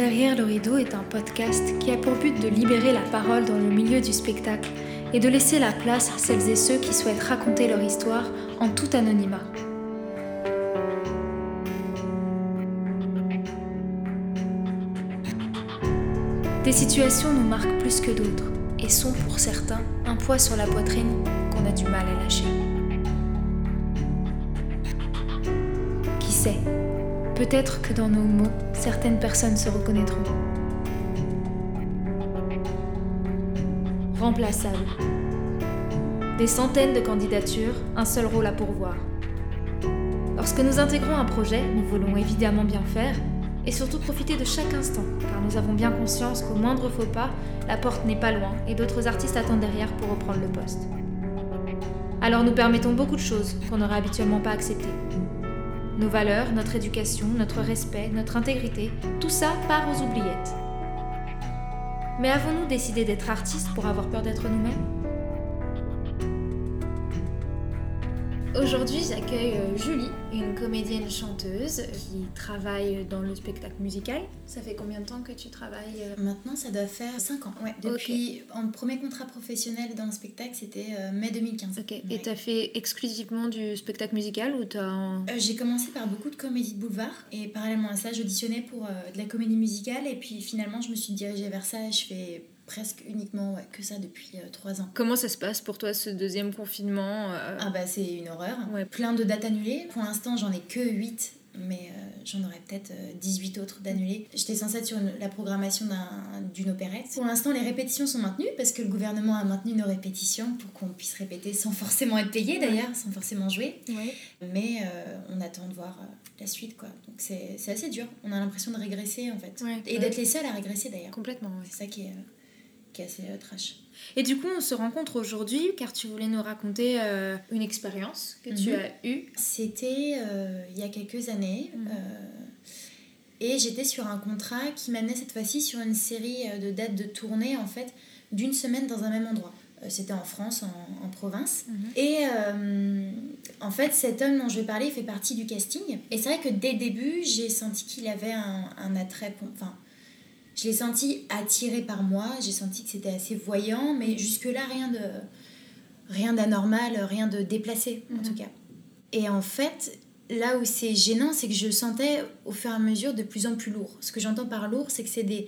Derrière le rideau est un podcast qui a pour but de libérer la parole dans le milieu du spectacle et de laisser la place à celles et ceux qui souhaitent raconter leur histoire en tout anonymat. Des situations nous marquent plus que d'autres et sont pour certains un poids sur la poitrine qu'on a du mal à lâcher. Peut-être que dans nos mots, certaines personnes se reconnaîtront. Remplaçable. Des centaines de candidatures, un seul rôle à pourvoir. Lorsque nous intégrons un projet, nous voulons évidemment bien faire et surtout profiter de chaque instant, car nous avons bien conscience qu'au moindre faux pas, la porte n'est pas loin et d'autres artistes attendent derrière pour reprendre le poste. Alors nous permettons beaucoup de choses qu'on n'aurait habituellement pas acceptées. Nos valeurs, notre éducation, notre respect, notre intégrité, tout ça part aux oubliettes. Mais avons-nous décidé d'être artistes pour avoir peur d'être nous-mêmes? Aujourd'hui, j'accueille euh, Julie, une comédienne chanteuse qui travaille dans le spectacle musical. Ça fait combien de temps que tu travailles euh Maintenant, ça doit faire 5 ans. Ouais, depuis mon premier contrat professionnel dans le spectacle, c'était euh, mai 2015. Ok. Et tu as fait exclusivement du spectacle musical ou t'as J'ai commencé par beaucoup de comédies de boulevard et parallèlement à ça, j'auditionnais pour de la comédie musicale et puis finalement, je me suis dirigée vers ça et je fais presque uniquement que ça depuis euh, trois ans. Comment ça se passe pour toi ce deuxième confinement euh? Ah bah c'est une horreur. Plein de dates annulées. Pour l'instant j'en ai que 8 mais euh, j'en aurais peut-être 18 autres d'annulés. J'étais censée être sur la programmation d'une opérette. Pour l'instant, les répétitions sont maintenues parce que le gouvernement a maintenu nos répétitions pour qu'on puisse répéter sans forcément être payé d'ailleurs, sans forcément jouer. Mais on attend de voir la suite quoi. Donc c'est assez dur. On a l'impression de régresser en fait. Et d'être les seuls à régresser d'ailleurs. Complètement. C'est ça qui est assez euh, trash. Et du coup, on se rencontre aujourd'hui car tu voulais nous raconter euh, une expérience que tu mhm. as eue. C'était euh, il y a quelques années. Mhm. et j'étais sur un contrat qui m'amenait cette fois-ci sur une série de dates de tournée, en fait, d'une semaine dans un même endroit. C'était en France, en, province. Mhm. Et en fait, cet homme dont je vais parler fait partie du casting. Et c'est vrai que dès le début, j'ai senti qu'il avait un, un attrait. Enfin, je l'ai senti attiré par moi, j'ai senti que c'était assez voyant, mais jusque-là, rien de rien d'anormal, rien de déplacé en tout mhm. cas. Et en fait, là où c'est gênant, c'est que je sentais au fur et à mesure de plus en plus lourd. Ce que j'entends par lourd, c'est que c'est des,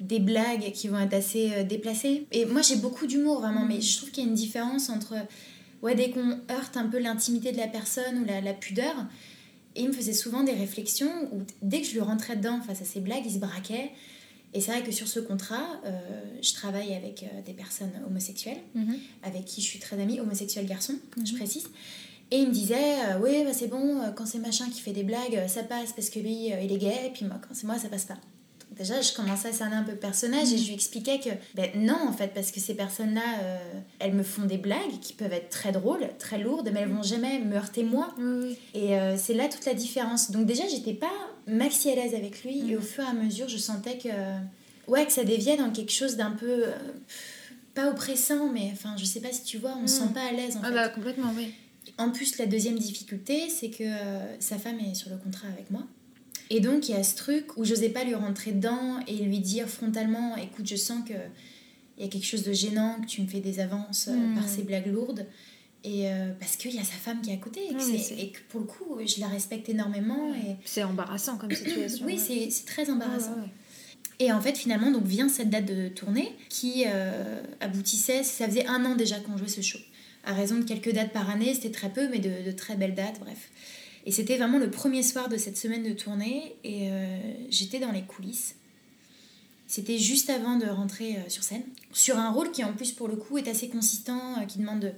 des blagues qui vont être assez euh, déplacées. Et moi, j'ai beaucoup d'humour vraiment, mais je trouve qu'il y a une différence entre ouais, dès qu'on heurte un peu l'intimité de la personne ou la, la pudeur. Et il me faisait souvent des réflexions où dès que je lui rentrais dedans face à ces blagues, il se braquait. Et c'est vrai que sur ce contrat, euh, je travaille avec euh, des personnes homosexuelles, mhm. avec qui je suis très amie, homosexuels garçons, je mhm. précise. Et il me disait, euh, oui, bah, c'est bon, quand c'est machin qui fait des blagues, ça passe parce que lui, il est gay, et puis moi, quand c'est moi, ça passe pas. Donc déjà, je commençais à cerner un peu le personnage et mhm. je lui expliquais que, ben non, en fait, parce que ces personnes-là, elles me font des blagues qui peuvent être très drôles, très lourdes, mais elles vont jamais me heurter moi. Et c'est là toute la différence. Donc déjà, j'étais pas maxi à l'aise avec lui. Et au fur et à mesure, je sentais que, ouais, que ça déviait dans quelque chose d'un peu. Euh, pas oppressant, mais enfin, je sais pas si tu vois, on se sent pas à l'aise en ah Bah, complètement, oui. En plus, la deuxième difficulté, c'est que euh, sa femme est sur le contrat avec moi. Et donc, il y a ce truc où j'osais pas lui rentrer dedans et lui dire frontalement écoute, je sens que il y a quelque chose de gênant, que tu me fais des avances euh, par ces blagues lourdes. Et euh, parce qu'il y a sa femme qui est à côté et que, pour le coup, je la respecte énormément. Et... C'est embarrassant comme situation. oui, c'est très embarrassant. et en fait, finalement, donc vient cette date de tournée qui euh, aboutissait, ça faisait un an déjà qu'on jouait ce show. À raison de quelques dates par année, c'était très peu, mais de, très belles dates, bref. Et c'était vraiment le premier soir de cette semaine de tournée et euh, j'étais dans les coulisses. C'était juste avant de rentrer sur scène, sur un rôle qui en plus pour le coup est assez consistant, qui demande de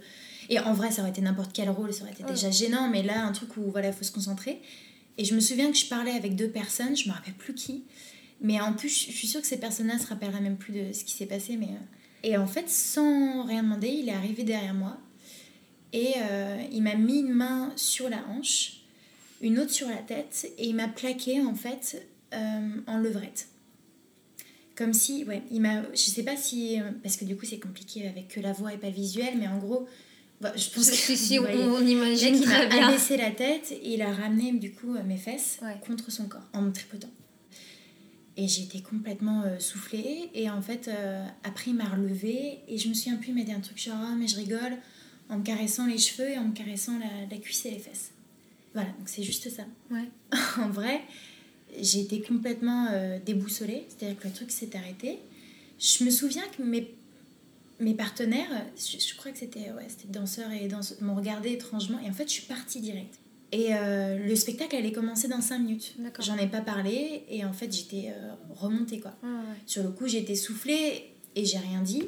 et en vrai, ça aurait été n'importe quel rôle, ça aurait été déjà gênant, mais là, un truc où voilà, il faut se concentrer. Et je me souviens que je parlais avec deux personnes, je me rappelle plus qui, mais en plus, je suis sûre que ces personnes-là se rappelleraient même plus de ce qui s'est passé. Mais... Euh. Et en fait, sans rien demander, il est arrivé derrière moi et euh, il m'a mis une main sur la hanche, une autre sur la tête, et il m'a plaqué en fait euh, en levrette comme si ouais il m'a je sais pas si parce que du coup c'est compliqué avec que la voix et pas le visuel mais en gros bah, je pense que si on, imagine très bien. Il a baissé la tête et il a ramené du coup mes fesses contre son corps en me tripotant. Et j'étais complètement euh, soufflée. Et en fait, euh, après, il m'a relevée. Et je me souviens plus, il m'a dit un truc genre, ah, mais je rigole, en me caressant les cheveux et en me caressant la, la cuisse et les fesses. Voilà, donc c'est juste ça. Ouais. en vrai, été complètement euh, déboussolée. C'est-à-dire que le truc s'est arrêté. Je me souviens que mes, mes partenaires, je, je crois que c'était ouais, danseurs et danseuses, m'ont regardé étrangement. Et en fait, je suis partie direct. Et euh, le spectacle allait commencer dans 5 minutes. J'en ai pas parlé et en fait j'étais euh, remontée quoi. Ouais. Sur le coup j'ai été soufflée et j'ai rien dit.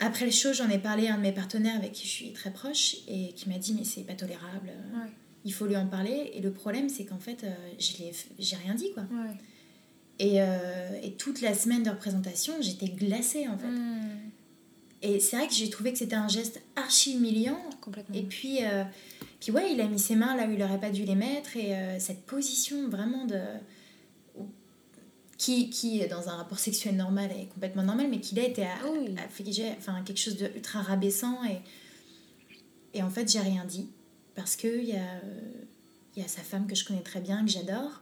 Après le show j'en ai parlé à un de mes partenaires avec qui je suis très proche et qui m'a dit mais c'est pas tolérable, Ouais. Il faut lui en parler. Et le problème c'est qu'en fait euh, j'ai rien dit quoi. Ouais. Et, euh, et toute la semaine de représentation j'étais glacée en fait. Hmm. Et c'est vrai que j'ai trouvé que c'était un geste archi humiliant Complètement. et puis, euh, puis ouais, il a mis ses mains là où il n'aurait pas dû les mettre. Et euh, cette position vraiment de. Qui, qui, dans un rapport sexuel normal, est complètement normal, mais qui là était à, Ah oui. affligé, enfin, quelque chose de ultra rabaissant. Et, et en fait, j'ai rien dit. Parce qu'il y, a, y a sa femme que je connais très bien, que j'adore.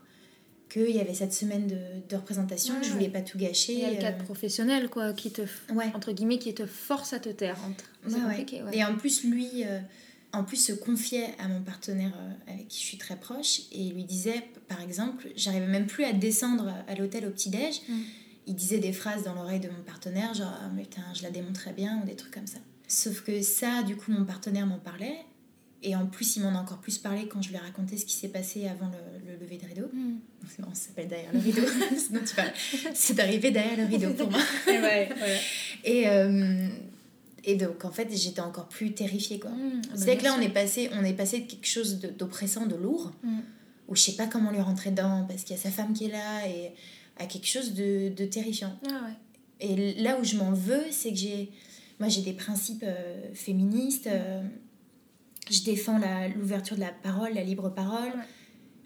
Qu'il y avait cette semaine de, de représentation, que je Ouais. voulais pas tout gâcher. Il y a le euh, cadre professionnel, quoi, qui te, ouais. entre guillemets, qui te force à te taire. C'est compliqué. Et en plus, lui, euh, en plus, se confiait à mon partenaire euh, avec qui je suis très proche et lui disait, par exemple, j'arrivais même plus à descendre à l'hôtel au petit-déj. Mm. Il disait des phrases dans l'oreille de mon partenaire, genre, Ah, mais putain, je la démonte très bien, ou des trucs comme ça. Sauf que ça, du coup, mon partenaire m'en parlait. Et en plus, il m'en a encore plus parlé quand je lui ai raconté ce qui s'est passé avant le, le lever de rideau. Hmm. C'est marrant, ça s'appelle derrière le rideau. Sinon, tu parles. C'est arrivé derrière le rideau pour moi. ouais, ouais. Et, euh, et donc, en fait, j'étais encore plus terrifiée, quoi. Hmm. Ah bah, C'est que là, on est, passé, on est passé de quelque chose de- d'oppressant, de, lourd, Mm. où je sais pas comment lui rentrer dedans, parce qu'il y a sa femme qui est là, et à quelque chose de, de terrifiant. Ah ouais. Et là où je m'en veux, c'est que j'ai... Moi, j'ai des principes euh, féministes, euh, je défends l'ouverture de la parole, la libre parole, Ouais.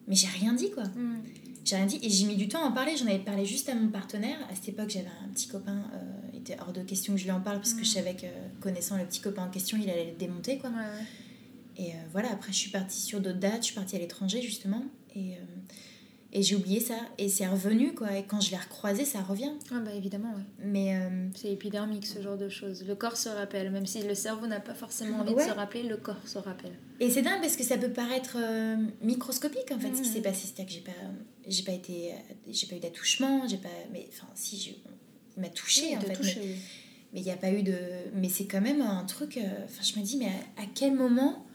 mais j'ai rien dit, quoi. Hmm. J'ai rien dit, et j'ai mis du temps à en parler, j'en avais parlé juste à mon partenaire. À cette époque, j'avais un petit copain, euh, il était hors de question que je lui en parle, parce que Mm. je savais que, connaissant le petit copain en question, il allait le démonter, quoi. Ouais, ouais. Et euh, voilà, après je suis partie sur d'autres dates, je suis partie à l'étranger justement, et, euh, et j'ai oublié ça, et c'est revenu quoi, et quand je l'ai recroisé, ça revient. Ah bah évidemment, ouais. Mais euh, C'est épidermique ce genre de choses. Le corps se rappelle, même si le cerveau n'a pas forcément envie Ouais. de se rappeler, le corps se rappelle. et c'est dingue parce que ça peut paraître euh, microscopique en fait ce qui Mhm. s'est passé, c'est-à-dire que j'ai pas, j'ai pas été, euh, j'ai pas eu d'attouchement, j'ai pas, mais enfin si, j'ai- il m'a touché en de fait, mais- oui. il n'y a pas eu de, mais c'est quand même un truc, enfin je me dis mais à, à quel moment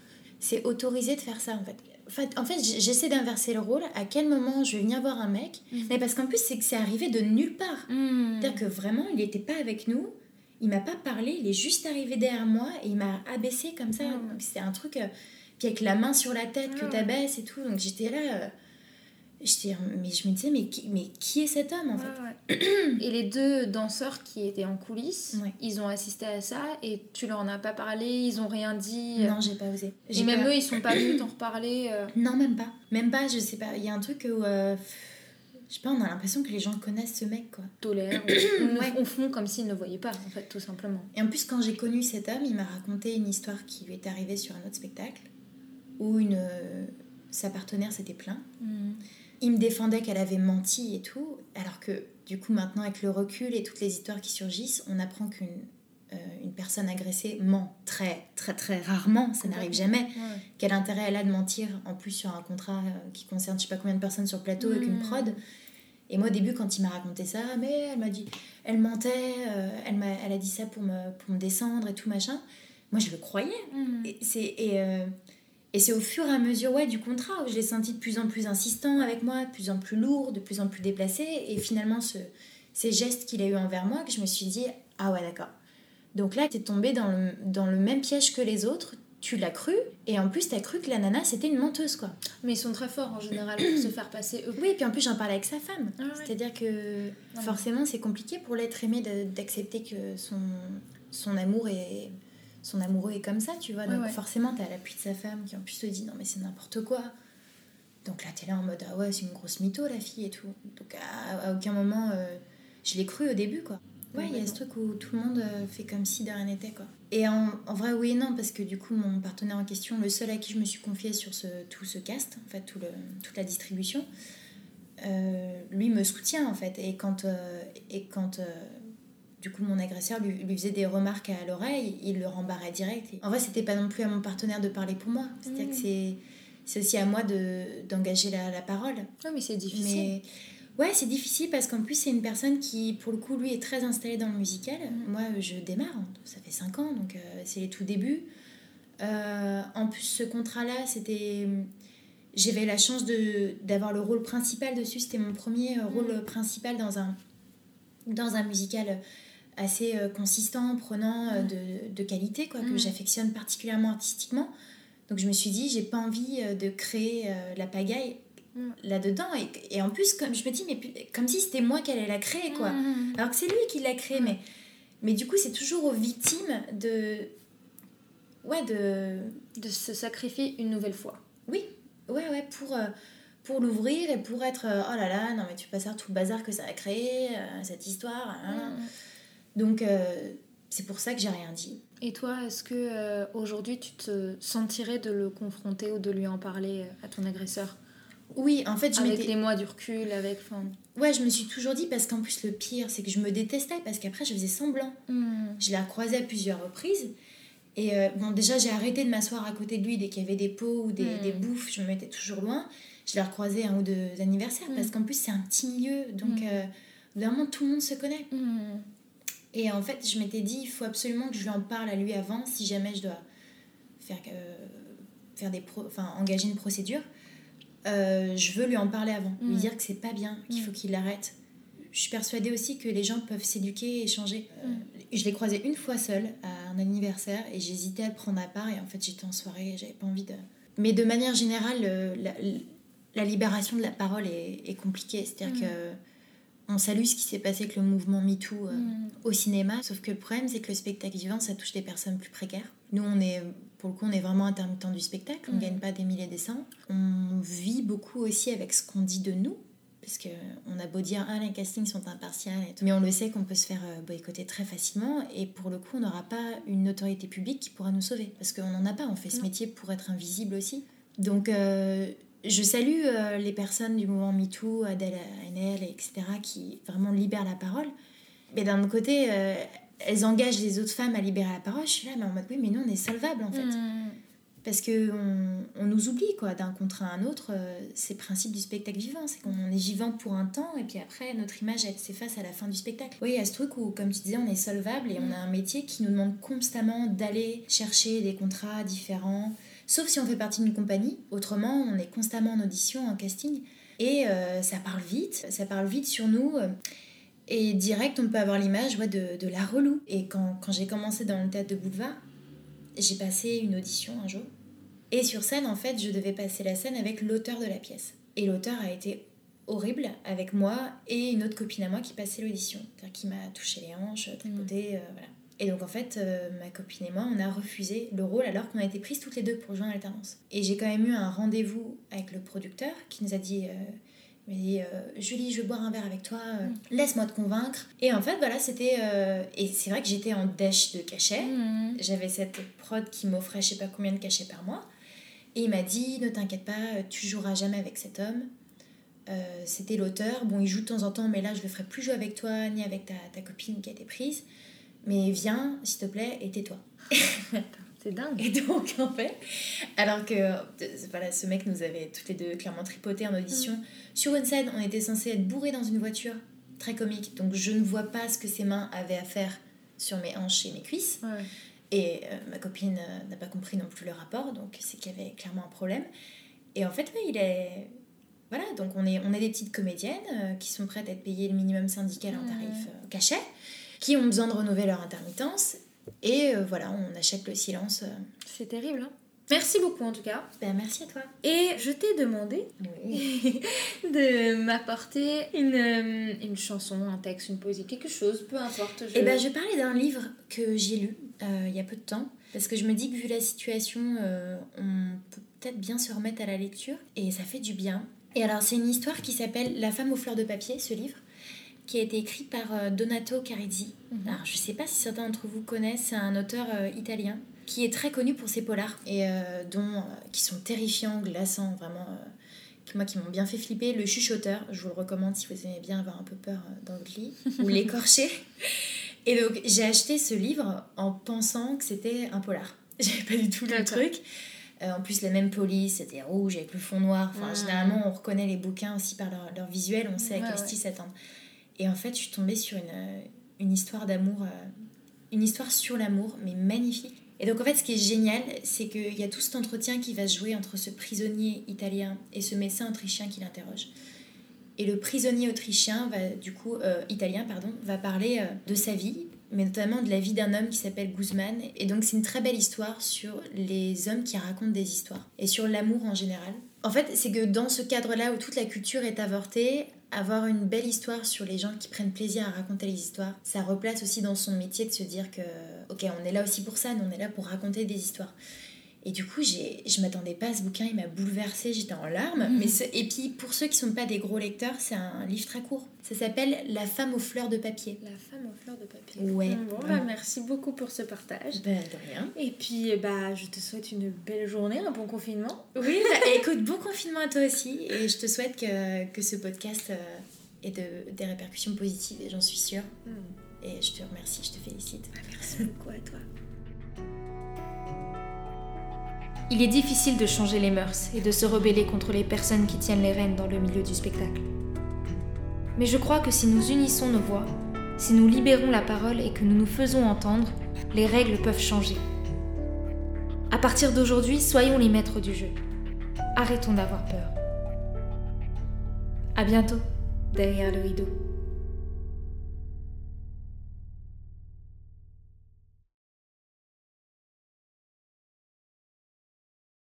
c'est autorisé de faire ça en fait. En fait, j'essaie d'inverser le rôle. À quel moment je vais venir voir un mec Mhm. Mais parce qu'en plus, c'est que c'est arrivé de nulle part. Hmm. C'est-à-dire que vraiment, il n'était pas avec nous, il m'a pas parlé, il est juste arrivé derrière moi et il m'a abaissé comme ça. Ah. C'est un truc, euh, puis avec la main sur la tête que Ah. t'abaisses et tout. Donc j'étais là, euh, j'étais, mais je me disais, mais qui, mais qui est cet homme en fait Ouais, et les deux danseurs qui étaient en coulisses, Ouais. ils ont assisté à ça et tu leur en as pas parlé, ils ont rien dit. Non, j'ai pas osé. et même pas- eux, ils sont pas venus t'en reparler. euh. Non, même pas. Même pas, je sais pas. Il y a un truc où, euh, je sais pas, on a l'impression que les gens connaissent ce mec quoi. Ouais. ou font comme s'ils ne voyaient pas, en fait, tout simplement. Et en plus, quand j'ai connu cet homme, il m'a raconté une histoire qui lui est arrivée sur un autre spectacle où une, euh, sa partenaire s'était plaint. Il me défendait qu'elle avait menti et tout, alors que du coup, maintenant, avec le recul et toutes les histoires qui surgissent, on apprend qu'une euh, une personne agressée ment très, très, très rarement, ça n'arrive jamais. Ouais. Quel intérêt elle a de mentir, en plus sur un contrat euh, qui concerne je sais pas combien de personnes sur le plateau avec une Mm. prod? Et moi, au début, quand il m'a raconté ça, mais elle m'a dit, elle mentait, euh, elle, m'a, elle a dit ça pour me, pour me descendre et tout machin. Moi, je le croyais. Mhm. Et c'est, et, euh, et c'est au fur et à mesure ouais, du contrat où je l'ai senti de plus en plus insistant avec moi, de plus en plus lourd, de plus en plus déplacé. Et finalement, ce, ces gestes qu'il a eu envers moi, que je me suis dit, ah ouais, d'accord. Donc là, tu es tombé dans le, dans le même piège que les autres. Tu l'as cru, et en plus, tu as cru que la nana, c'était une menteuse, quoi. Mais ils sont très forts en général pour se faire passer eux. Oui, et puis en plus, j'en parlais avec sa femme. Ah ouais. C'est-à-dire que forcément, c'est compliqué pour l'être aimé d'accepter que son, son amour est. Son amoureux est comme ça, tu vois. Ouais, Donc ouais. forcément, t'as l'appui de sa femme qui en plus te dit non, mais c'est n'importe quoi. Donc là, t'es là en mode ah ouais, c'est une grosse mytho, la fille et tout. Donc à, à aucun moment, euh, je l'ai cru au début, quoi. Ouais, il y a ce truc où tout le monde euh, fait comme si de rien n'était, quoi. Et en, en vrai, oui et non, parce que du coup, mon partenaire en question, le seul à qui je me suis confiée sur ce, tout ce cast, en fait, tout le, toute la distribution, lui me soutient en fait. Et quand, et quand du coup mon agresseur lui, lui, faisait des remarques à l'oreille, il le rembarrait direct. En vrai, c'était pas non plus à mon partenaire de parler pour moi. C'est-à-dire que mmh. c'est aussi à moi d'engager la, la, parole. Oui, mais c'est difficile. Mais, Ouais, c'est difficile parce qu'en plus, c'est une personne qui, pour le coup, lui, est très installée dans le musical. Mm. Moi, je démarre, ça fait 5 ans, donc euh, c'est les tout débuts. Euh, en plus, ce contrat-là, c'était. J'avais la chance d'avoir le rôle principal dessus. C'était mon premier mm. rôle principal dans un, dans un musical assez euh, consistant, prenant mm. de, de, qualité, quoi, que j'affectionne particulièrement artistiquement. Donc je me suis dit, j'ai pas envie de créer la pagaille Mm. là-dedans. Et, et, en plus, comme je me dis, mais comme si c'était moi qui allais la créer, quoi. Mm. Alors que c'est lui qui l'a créé, mais, mais du coup, c'est toujours aux victimes de. Ouais, de. De se sacrifier une nouvelle fois. Oui, ouais, ouais, pour. Euh, pour l'ouvrir et pour être euh, oh là là non mais tu passes tout le bazar que ça a créé euh, cette histoire hein. mm. Donc c'est pour ça que j'ai rien dit et toi est-ce que aujourd'hui tu te sentirais de le confronter ou de lui en parler à ton agresseur? Oui, en fait, je Avec les mois du recul, avec. Ouais, je me suis toujours dit, parce qu'en plus, le pire, c'est que je me détestais, parce qu'aprais, je faisais semblant. Hmm. Je l'ai recroisé à plusieurs reprises. Et euh, bon, déjà, j'ai arrêté de m'asseoir à côté de lui dès qu'il y avait des pots ou des, hmm. des, bouffes, je me mettais toujours loin. Je l'ai recroisé un ou deux anniversaires, parce hmm. qu'en plus, c'est un petit milieu. Donc, euh, vraiment, tout le monde se connaît. Et en fait, je m'étais dit, il faut absolument que je lui en parle à lui avant, si jamais je dois faire, euh, faire des pro enfin, engager une procédure. Euh, je veux lui en parler avant, lui mm. dire que c'est pas bien, qu'il mm. faut qu'il l'arrête. Je suis persuadée aussi que les gens peuvent s'éduquer et changer. Euh, mm. je l'ai croisé une fois seule à un anniversaire et j'hésitais à le prendre à part et en fait j'étais en soirée et j'avais pas envie de. Mais de manière générale, la, libération de la parole est, compliquée. C'est-à-dire que on salue ce qui s'est passé avec le mouvement MeToo euh, au cinéma, sauf que le problème c'est que le spectacle vivant ça touche des personnes plus précaires. Nous on est pour le coup, on est vraiment intermittent du spectacle, on ne mm. gagne pas des milliers des cents. On vit beaucoup aussi avec ce qu'on dit de nous, parce qu'on a beau dire ah les castings sont impartials mais on le sait qu'on peut se faire euh, boycotter très facilement. Et pour le coup on n'aura pas une autorité publique qui pourra nous sauver. Parce qu'on n'en a pas. On fait ce métier pour être invisible aussi. Donc euh, je salue euh, les personnes du mouvement MeToo Adèle Haenel etc qui vraiment libèrent la parole mais d'un autre côté elles engagent les autres femmes à libérer la parole. Je suis là, mais en mode, oui, mais nous, on est solvable, en fait. Mm. Parce que on, nous oublie, quoi, d'un contre un autre. Euh, c'est le principe du spectacle vivant. C'est qu'on est vivant pour un temps, et puis après, notre image, elle s'efface à la fin du spectacle. Oui, il y a ce truc où, comme tu disais, on est solvable, et on mm. a un métier qui nous demande constamment d'aller chercher des contrats différents. Sauf si on fait partie d'une compagnie. Autrement, on est constamment en audition, en casting. Et euh, ça parle vite. Ça parle vite sur nous. Et direct, on peut avoir l'image ouais, de, de, la relou. Et quand, quand j'ai commencé dans le théâtre de boulevard, j'ai passé une audition un jour. Et sur scène, en fait, je devais passer la scène avec l'auteur de la pièce. Et l'auteur a été horrible avec moi et une autre copine à moi qui passait l'audition. Qui m'a touché les hanches, tripoté, mmh. euh, voilà. Et donc en fait, euh, ma copine et moi, on a refusé le rôle alors qu'on a été prises toutes les deux pour jouer en alternance. Et j'ai quand même eu un rendez-vous avec le producteur qui nous a dit... Euh, il m'a dit euh, Julie, je veux boire un verre avec toi, euh, mm. laisse-moi te convaincre. Et en fait, voilà, c'était. Euh, et c'est vrai que j'étais en dèche de cachet. Mm. J'avais cette prod qui m'offrait je sais pas combien de cachets par mois. Et il m'a dit Ne t'inquiète pas, tu joueras jamais avec cet homme. c'était l'auteur. Bon, il joue de temps en temps, mais là, je le ferai plus jouer avec toi ni avec ta, ta copine qui a été prise. Mais viens, s'il te plaît, et tais-toi. C'est dingue. Et donc, en fait, alors que voilà, ce mec nous avait toutes les deux clairement tripoté en audition. Mm. Sur une scène, on était censé être bourré dans une voiture, très comique. Donc, je ne vois pas ce que ses mains avaient à faire sur mes hanches et mes cuisses. Et euh, ma copine euh, n'a pas compris non plus le rapport, donc c'est qu'il y avait clairement un problème. Et en fait, il est. Voilà, donc on est, on est des petites comédiennes euh, qui sont prêtes à être payées le minimum syndical en tarif cachet, qui ont besoin de renouveler leur intermittence et euh, voilà, on achète le silence. Euh. C'est terrible, hein Merci beaucoup en tout cas. Ben, merci à toi. Et je t'ai demandé de m'apporter une, euh, une, chanson, un texte, une poésie, quelque chose, peu importe. Je... Et eh ben, je parlais d'un livre que j'ai lu il y a peu de temps. Parce que je me dis que vu la situation, on peut peut-être bien se remettre à la lecture. Et ça fait du bien. Et alors, c'est une histoire qui s'appelle La femme aux fleurs de papier, ce livre qui a été écrit par euh, Donato Carizzi. Mhm. Alors, je ne sais pas si certains d'entre vous connaissent, c'est un auteur euh, italien qui est très connu pour ses polars et euh, dont, qui sont terrifiants, glaçants, vraiment. moi qui m'ont bien fait flipper. Le chuchoteur, je vous le recommande si vous aimez bien avoir un peu peur euh, dans votre lit, ou l'écorcher. Et donc j'ai acheté ce livre en pensant que c'était un polar. J'avais pas du tout le truc. Euh, en plus, la même police, c'était rouge avec le fond noir. Enfin, généralement, on reconnaît les bouquins aussi par leur, leur visuel, on sait à quel style s'attendre. Et en fait, je suis tombée sur une, euh, une histoire d'amour, une histoire sur l'amour, mais magnifique. Et donc en fait, ce qui est génial, c'est qu'il y a tout cet entretien qui va se jouer entre ce prisonnier italien et ce médecin autrichien qui l'interroge. Et le prisonnier autrichien, va, du coup, euh, italien, pardon, va parler euh, de sa vie, mais notamment de la vie d'un homme qui s'appelle Guzman. Et donc c'est une très belle histoire sur les hommes qui racontent des histoires et sur l'amour en général. En fait, c'est que dans ce cadre-là où toute la culture est avortée, avoir une belle histoire sur les gens qui prennent plaisir à raconter les histoires, ça replace aussi dans son métier de se dire que, ok, on est là aussi pour ça, nous on est là pour raconter des histoires. Et du coup, j'ai, je m'attendais pas à ce bouquin, il m'a bouleversée, j'étais en larmes. Mhm. Mais et puis, pour ceux qui sont pas des gros lecteurs, c'est un livre très court. Ça s'appelle La femme aux fleurs de papier. La femme aux fleurs de papier. Ouais. Bon, bah, merci beaucoup pour ce partage. Bah, de rien. Et puis, bah, je te souhaite une belle journée, un bon confinement. Oui, bah, écoute, bon confinement à toi aussi. Et je te souhaite que, que ce podcast euh, ait de, des répercussions positives, et j'en suis sûre. Hmm. Et je te remercie, je te félicite. Bah, merci beaucoup à toi. Il est difficile de changer les mœurs et de se rebeller contre les personnes qui tiennent les rênes dans le milieu du spectacle. Mais je crois que si nous unissons nos voix, si nous libérons la parole et que nous nous faisons entendre, les règles peuvent changer. À partir d'aujourd'hui, soyons les maîtres du jeu. Arrêtons d'avoir peur. À bientôt, derrière le rideau.